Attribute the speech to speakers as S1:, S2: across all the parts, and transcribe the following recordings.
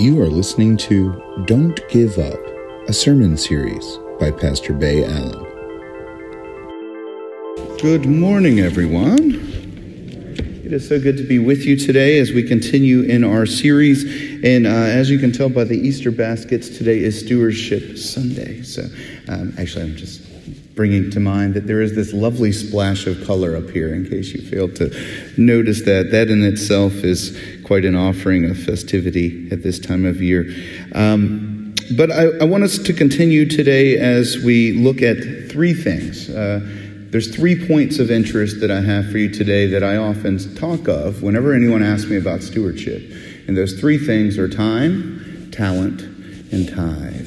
S1: You are listening to Don't Give Up, a sermon series by Pastor Bay Allen. Good morning, everyone. It is so good to be with you today as we continue in our series. And uh, as you can tell by the Easter baskets, today is Stewardship Sunday. So, um, actually, I'm just bringing to mind that there is this lovely splash of color up here, in case you failed to notice that. That in itself is quite an offering of festivity at this time of year. Um, but I, I, want us to continue today as we look at three things. Uh, there's three points of interest that I have for you today that I often talk of whenever anyone asks me about stewardship. And those three things are time, talent, and tithe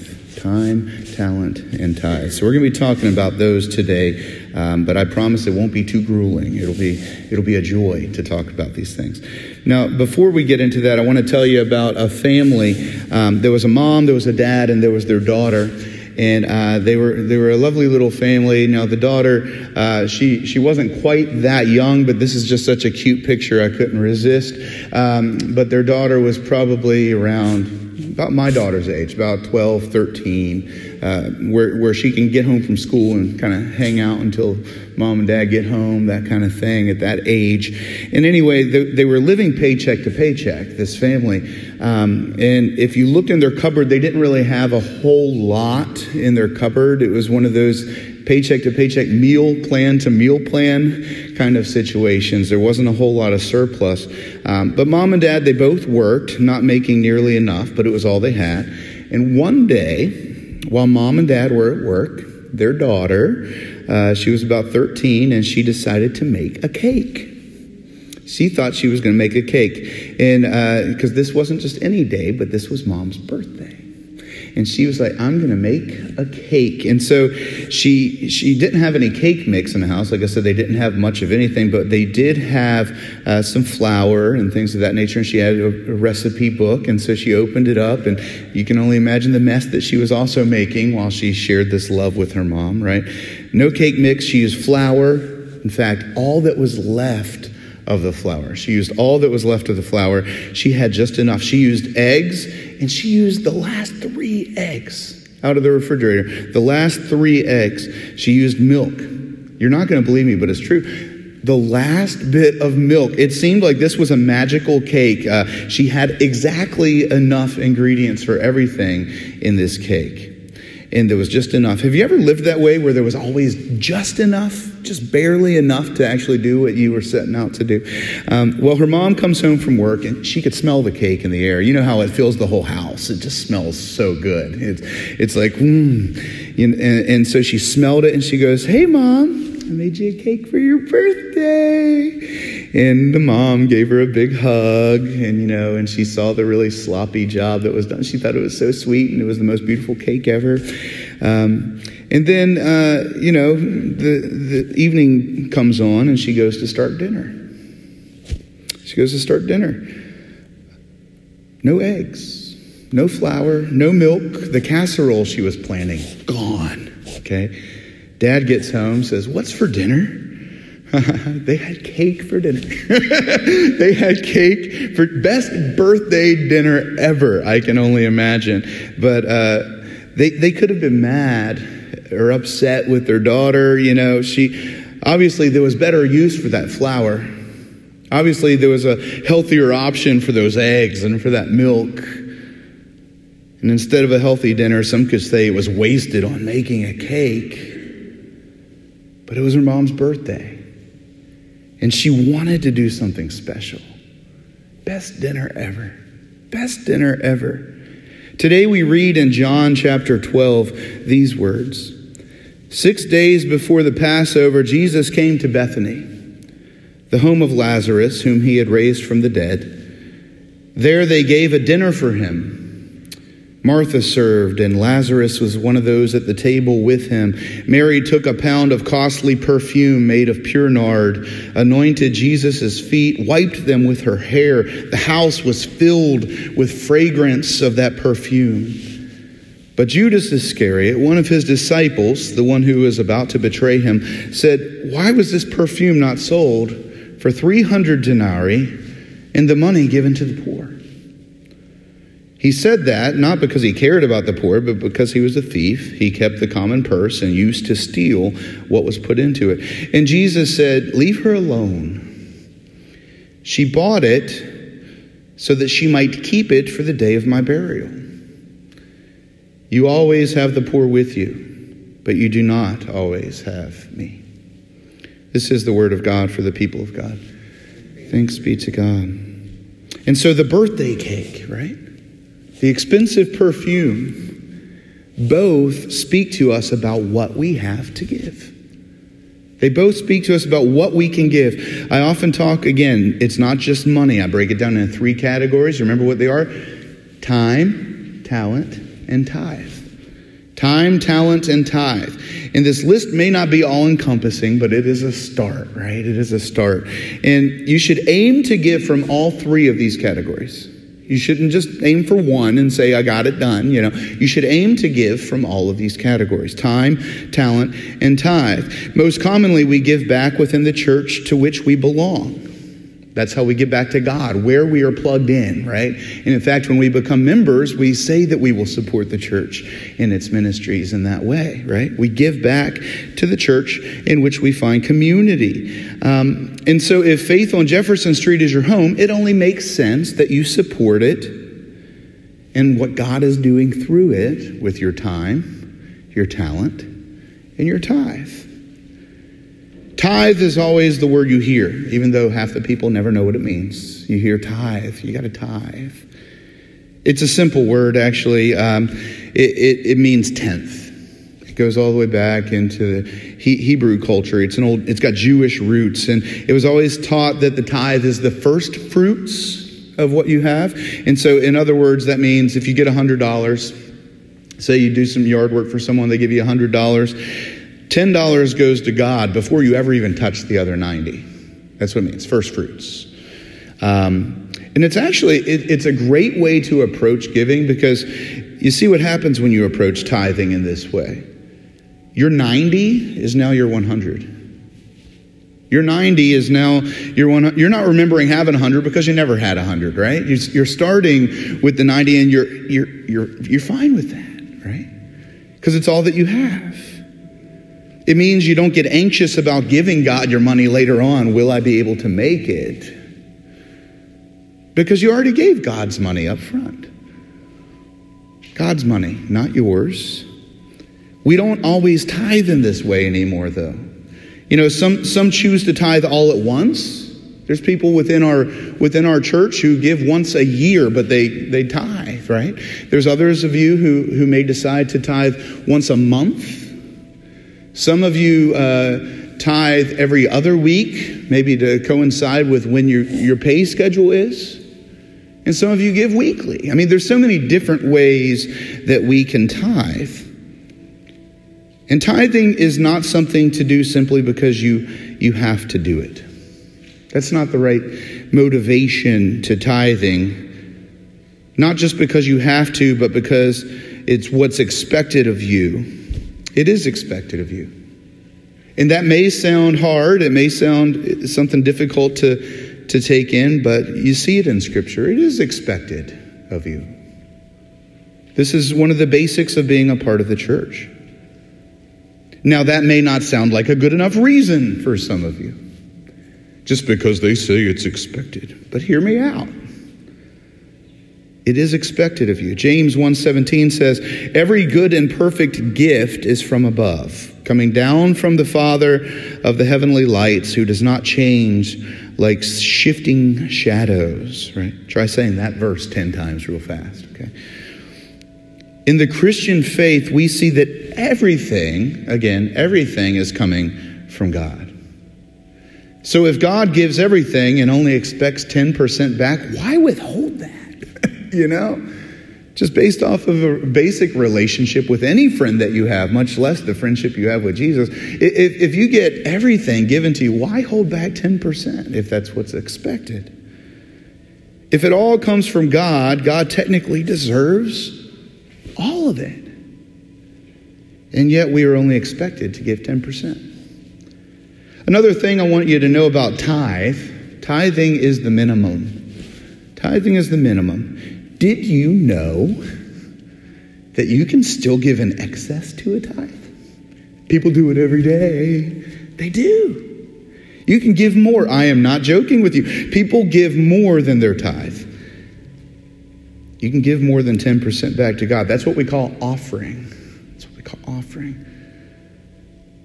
S1: time, talent, and tithe. So we're going to be talking about those today, um, but I promise it won't be too grueling. It'll be it'll be a joy to talk about these things. Now, before we get into that, I want to tell you about a family. Um, there was a mom, there was a dad, and there was their daughter and uh, they were they were a lovely little family. Now the daughter, uh, she she wasn't quite that young, but this is just such a cute picture I couldn't resist. Um, but their daughter was probably around about my daughter's age, about 12, 13, uh, where, where she can get home from school and kind of hang out until mom and dad get home, that kind of thing at that age. And anyway, they, they were living paycheck to paycheck, this family. Um, and if you looked in their cupboard, they didn't really have a whole lot in their cupboard. It was one of those paycheck to paycheck, meal plan to meal plan kind of situations. There wasn't a whole lot of surplus. Um, but mom and dad, they both worked, not making nearly enough, but it was all they had. And one day, while mom and dad were at work, their daughter, uh, she was about 13, and she decided to make a cake. She thought she was going to make a cake. And because uh, this wasn't just any day, but this was mom's birthday and she was like, I'm going to make a cake. And so she she didn't have any cake mix in the house. Like I said, they didn't have much of anything, but they did have uh, some flour and things of that nature. And she had a, a recipe book, and so she opened it up, and you can only imagine the mess that she was also making while she shared this love with her mom. Right? No cake mix. She used flour. In fact, all that was left of the flour. She used all that was left of the flour. She had just enough. She used eggs, and she used the last three eggs out of the refrigerator. The last three eggs. She used milk. You're not going to believe me, but it's true. The last bit of milk. It seemed like this was a magical cake. Uh, she had exactly enough ingredients for everything in this cake and there was just enough. Have you ever lived that way where there was always just enough, just barely enough to actually do what you were setting out to do? Um, well, her mom comes home from work and she could smell the cake in the air. You know how it fills the whole house. It just smells so good. It's, it's like, mmm. And, and so she smelled it and she goes, Hey, mom, I made you a cake for your birthday. And the mom gave her a big hug, and you know, and she saw the really sloppy job that was done. She thought it was so sweet, and it was the most beautiful cake ever. Um, and then, uh, you know, the, the evening comes on, and she goes to start dinner. She goes to start dinner. No eggs, no flour, no milk. The casserole she was planning, gone. Okay. Dad gets home, says, What's for dinner? they had cake for dinner. they had cake for best birthday dinner ever, I can only imagine. But uh, they, they could have been mad or upset with their daughter. You know, she obviously there was better use for that flour. Obviously, there was a healthier option for those eggs and for that milk. And instead of a healthy dinner, some could say it was wasted on making a cake. But it was her mom's birthday. And she wanted to do something special. Best dinner ever. Best dinner ever. Today we read in John chapter 12 these words Six days before the Passover, Jesus came to Bethany, the home of Lazarus, whom he had raised from the dead. There they gave a dinner for him Martha served, and Lazarus was one of those at the table with him. Mary took a pound of costly perfume made of pure nard, anointed Jesus' feet, wiped them with her hair. The house was filled with fragrance of that perfume. But Judas Iscariot, one of his disciples, the one who was about to betray him, said, Why was this perfume not sold for 300 denarii and the money given to the poor? He said that not because he cared about the poor, but because he was a thief. He kept the common purse and used to steal what was put into it. And Jesus said, Leave her alone. She bought it so that she might keep it for the day of my burial. You always have the poor with you, but you do not always have me. This is the word of God for the people of God. Thanks be to God. And so the birthday cake, right? The expensive perfume, both speak to us about what we have to give. They both speak to us about what we can give. I often talk, again, it's not just money. I break it down into three categories. Remember what they are? Time, talent, and tithe. Time, talent, and tithe. And this list may not be all encompassing, but it is a start, right? It is a start. And you should aim to give from all three of these categories. You shouldn't just aim for one and say, I got it done. You know, you should aim to give from all of these categories time, talent, and tithe. Most commonly, we give back within the church to which we belong. That's how we get back to God, where we are plugged in, right? And in fact, when we become members, we say that we will support the church in its ministries in that way, right? We give back to the church in which we find community. Um, and so, if Faith on Jefferson Street is your home, it only makes sense that you support it and what God is doing through it with your time, your talent, and your tithe. Tithe is always the word you hear, even though half the people never know what it means. You hear tithe, you got to tithe. It's a simple word, actually. Um, it, it, it, means tenth. It goes all the way back into the Hebrew culture. It's an old. It's got Jewish roots, and it was always taught that the tithe is the first fruits of what you have. And so, in other words, that means if you get hundred dollars, say you do some yard work for someone, they give you hundred dollars $10 goes to God before you ever even touch the other 90. That's what it means, first fruits. Um, and it's actually, it, it's a great way to approach giving because you see what happens when you approach tithing in this way. Your 90 is now your 100. Your 90 is now your one. You're not remembering having 100 because you never had 100, right? You're starting with the 90 and you're, you're, you're, you're fine with that, right? Because it's all that you have. It means you don't get anxious about giving God your money later on. Will I be able to make it? Because you already gave God's money up front. God's money, not yours. We don't always tithe in this way anymore, though. You know, some, some choose to tithe all at once. There's people within our within our church who give once a year, but they they tithe, right? There's others of you who who may decide to tithe once a month some of you uh, tithe every other week, maybe to coincide with when your, your pay schedule is. And some of you give weekly. I mean, there's so many different ways that we can tithe. And tithing is not something to do simply because you, you have to do it. That's not the right motivation to tithing. Not just because you have to, but because it's what's expected of you. It is expected of you. And that may sound hard, it may sound something difficult to, to take in, but you see it in Scripture. It is expected of you. This is one of the basics of being a part of the church. Now, that may not sound like a good enough reason for some of you, just because they say it's expected. But hear me out. It is expected of you. James 1:17 says, "Every good and perfect gift is from above, coming down from the Father of the heavenly lights, who does not change like shifting shadows." Right? Try saying that verse 10 times real fast, okay? In the Christian faith, we see that everything, again, everything is coming from God. So if God gives everything and only expects 10% back, why withhold that? You know? Just based off of a basic relationship with any friend that you have, much less the friendship you have with Jesus. If, if you get everything given to you, why hold back 10% if that's what's expected? If it all comes from God, God technically deserves all of it. And yet we are only expected to give 10%. Another thing I want you to know about tithe tithing is the minimum. Tithing is the minimum. Did you know that you can still give an excess to a tithe? People do it every day. They do. You can give more. I am not joking with you. People give more than their tithe. You can give more than 10% back to God. That's what we call offering. That's what we call offering.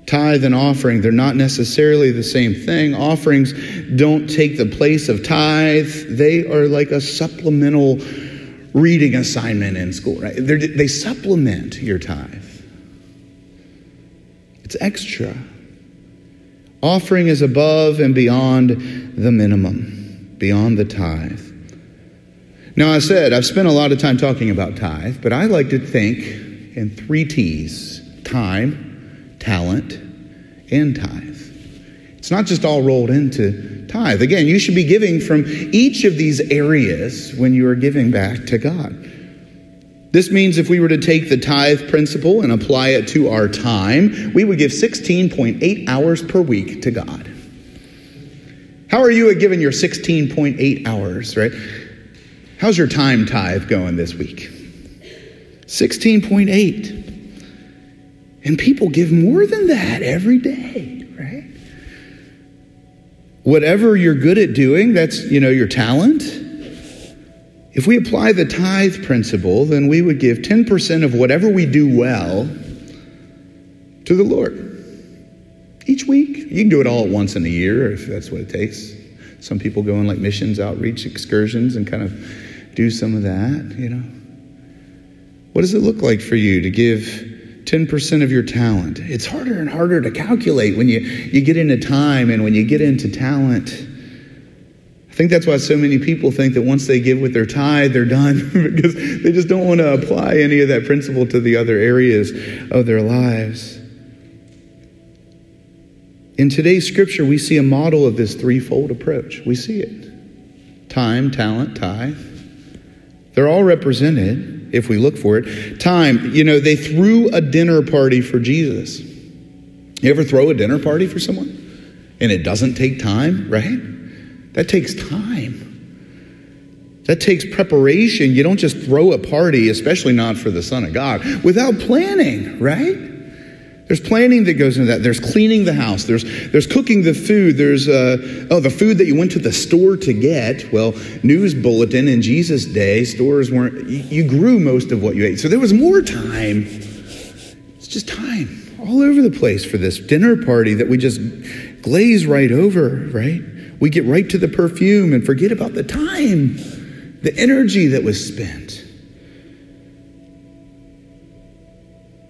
S1: Tithe and offering, they're not necessarily the same thing. Offerings don't take the place of tithe, they are like a supplemental reading assignment in school, right? They're, they supplement your tithe, it's extra. Offering is above and beyond the minimum, beyond the tithe. Now, I said I've spent a lot of time talking about tithe, but I like to think in three T's time, talent, and tithe. It's not just all rolled into tithe. Again, you should be giving from each of these areas when you are giving back to God. This means if we were to take the tithe principle and apply it to our time, we would give 16.8 hours per week to God. How are you at giving your 16.8 hours, right? How's your time tithe going this week? 16.8. And people give more than that every day? Whatever you're good at doing, that's, you know, your talent if we apply the tithe principle, then we would give 10% of whatever we do well to the Lord. Each week. You can do it all at once in a year if that's what it takes. Some people go on like missions, outreach excursions and kind of do some of that, you know. What does it look like for you to give 10% of your talent? It's harder and harder to calculate when you, you get into time and when you get into talent I think that's why so many people think that once they give with their tithe, they're done because they just don't want to apply any of that principle to the other areas of their lives. In today's scripture, we see a model of this threefold approach. We see it time, talent, tithe. They're all represented if we look for it. Time, you know, they threw a dinner party for Jesus. You ever throw a dinner party for someone? And it doesn't take time, right? That takes time. That takes preparation. You don't just throw a party, especially not for the Son of God, without planning, right? There's planning that goes into that. There's cleaning the house. There's, there's cooking the food. There's, uh, oh, the food that you went to the store to get. Well, news bulletin in Jesus' day, stores weren't, you, you grew most of what you ate. So there was more time. It's just time all over the place for this dinner party that we just glaze right over, right? We get right to the perfume and forget about the time, the energy that was spent.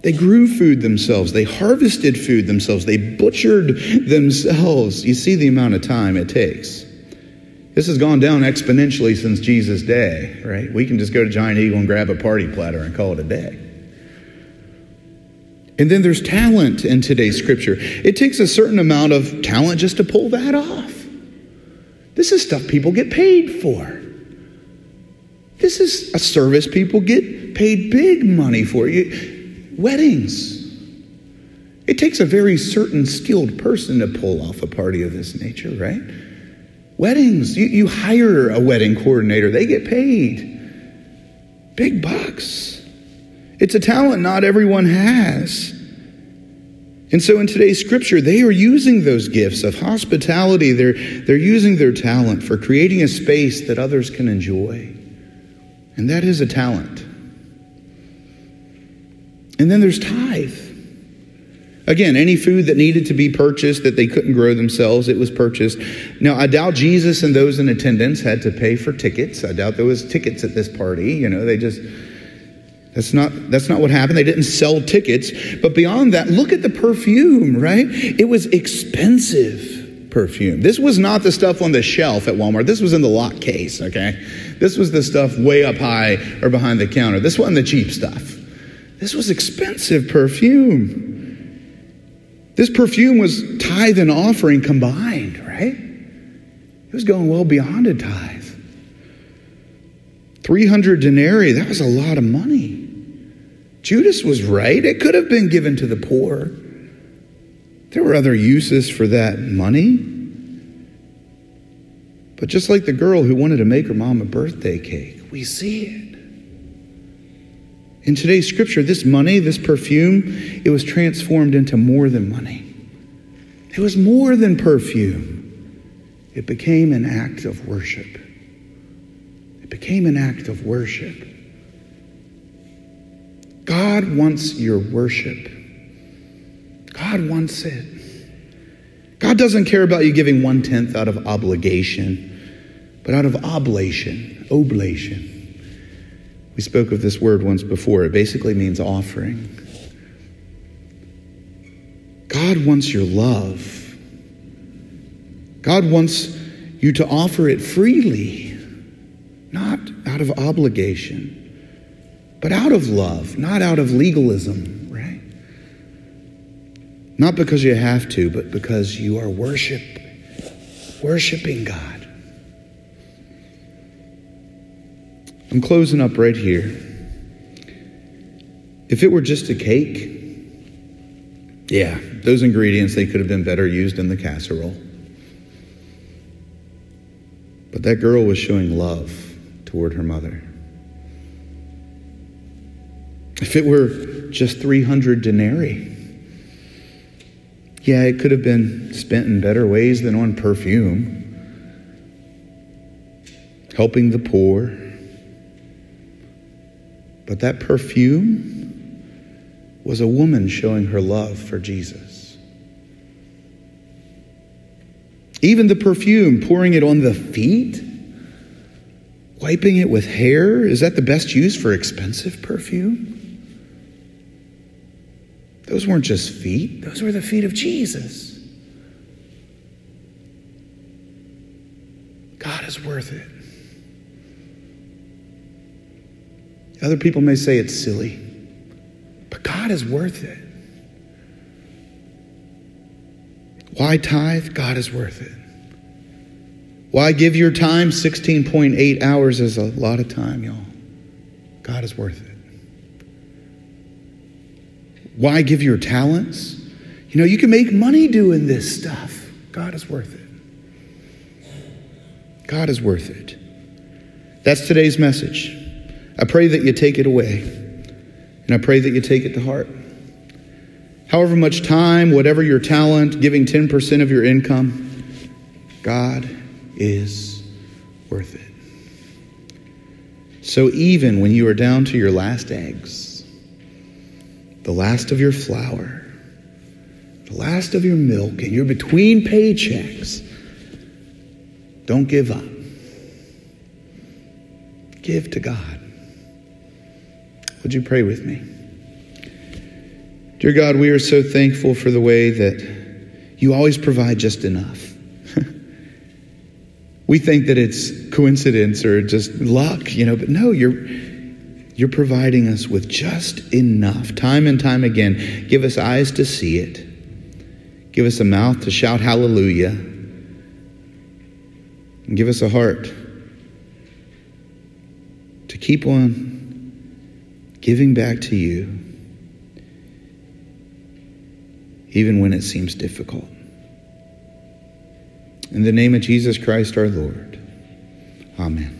S1: They grew food themselves. They harvested food themselves. They butchered themselves. You see the amount of time it takes. This has gone down exponentially since Jesus' day, right? We can just go to Giant Eagle and grab a party platter and call it a day. And then there's talent in today's scripture. It takes a certain amount of talent just to pull that off. This is stuff people get paid for. This is a service people get paid big money for. You, weddings. It takes a very certain skilled person to pull off a party of this nature, right? Weddings. You, you hire a wedding coordinator, they get paid big bucks. It's a talent not everyone has. And so in today's scripture, they are using those gifts of hospitality. They're, they're using their talent for creating a space that others can enjoy. And that is a talent. And then there's tithe. Again, any food that needed to be purchased that they couldn't grow themselves, it was purchased. Now, I doubt Jesus and those in attendance had to pay for tickets. I doubt there was tickets at this party. You know, they just that's not, that's not what happened. They didn't sell tickets. But beyond that, look at the perfume, right? It was expensive perfume. This was not the stuff on the shelf at Walmart. This was in the lock case, okay? This was the stuff way up high or behind the counter. This wasn't the cheap stuff. This was expensive perfume. This perfume was tithe and offering combined, right? It was going well beyond a tithe. 300 denarii, that was a lot of money. Judas was right. It could have been given to the poor. There were other uses for that money. But just like the girl who wanted to make her mom a birthday cake, We see it. In today's scripture, this money, this perfume, it was transformed into more than money. It was more than perfume. It became an act of worship. It became an act of worship. God wants your worship. God wants it. God doesn't care about you giving one tenth out of obligation, but out of oblation, oblation. We spoke of this word once before. It basically means offering. God wants your love. God wants you to offer it freely, not out of obligation, but out of love, not out of legalism, right? Not because you have to, but because you are worship, worshiping God. I'm closing up right here. If it were just a cake, yeah, those ingredients, they could have been better used in the casserole. But that girl was showing love toward her mother. If it were just 300 denarii, yeah, it could have been spent in better ways than on perfume, helping the poor. But that perfume was a woman showing her love for Jesus. Even the perfume, pouring it on the feet, wiping it with hair, is that the best use for expensive perfume? Those weren't just feet, those were the feet of Jesus. God is worth it. Other people may say it's silly, but God is worth it. Why tithe? God is worth it. Why give your time? 16.8 hours is a lot of time, y'all. God is worth it. Why give your talents? You know, you can make money doing this stuff. God is worth it. God is worth it. That's today's message. I pray that you take it away, and I pray that you take it to heart. However much time, whatever your talent, giving 10% of your income, God is worth it. So even when you are down to your last eggs, the last of your flour, the last of your milk, and you're between paychecks, don't give up. Give to God. Would you pray with me? Dear God, we are so thankful for the way that you always provide just enough. we think that it's coincidence or just luck, you know, but no, you're you're providing us with just enough. Time and time again, give us eyes to see it. Give us a mouth to shout hallelujah. And give us a heart to keep on giving back to you even when it seems difficult. In the name of Jesus Christ our Lord, amen.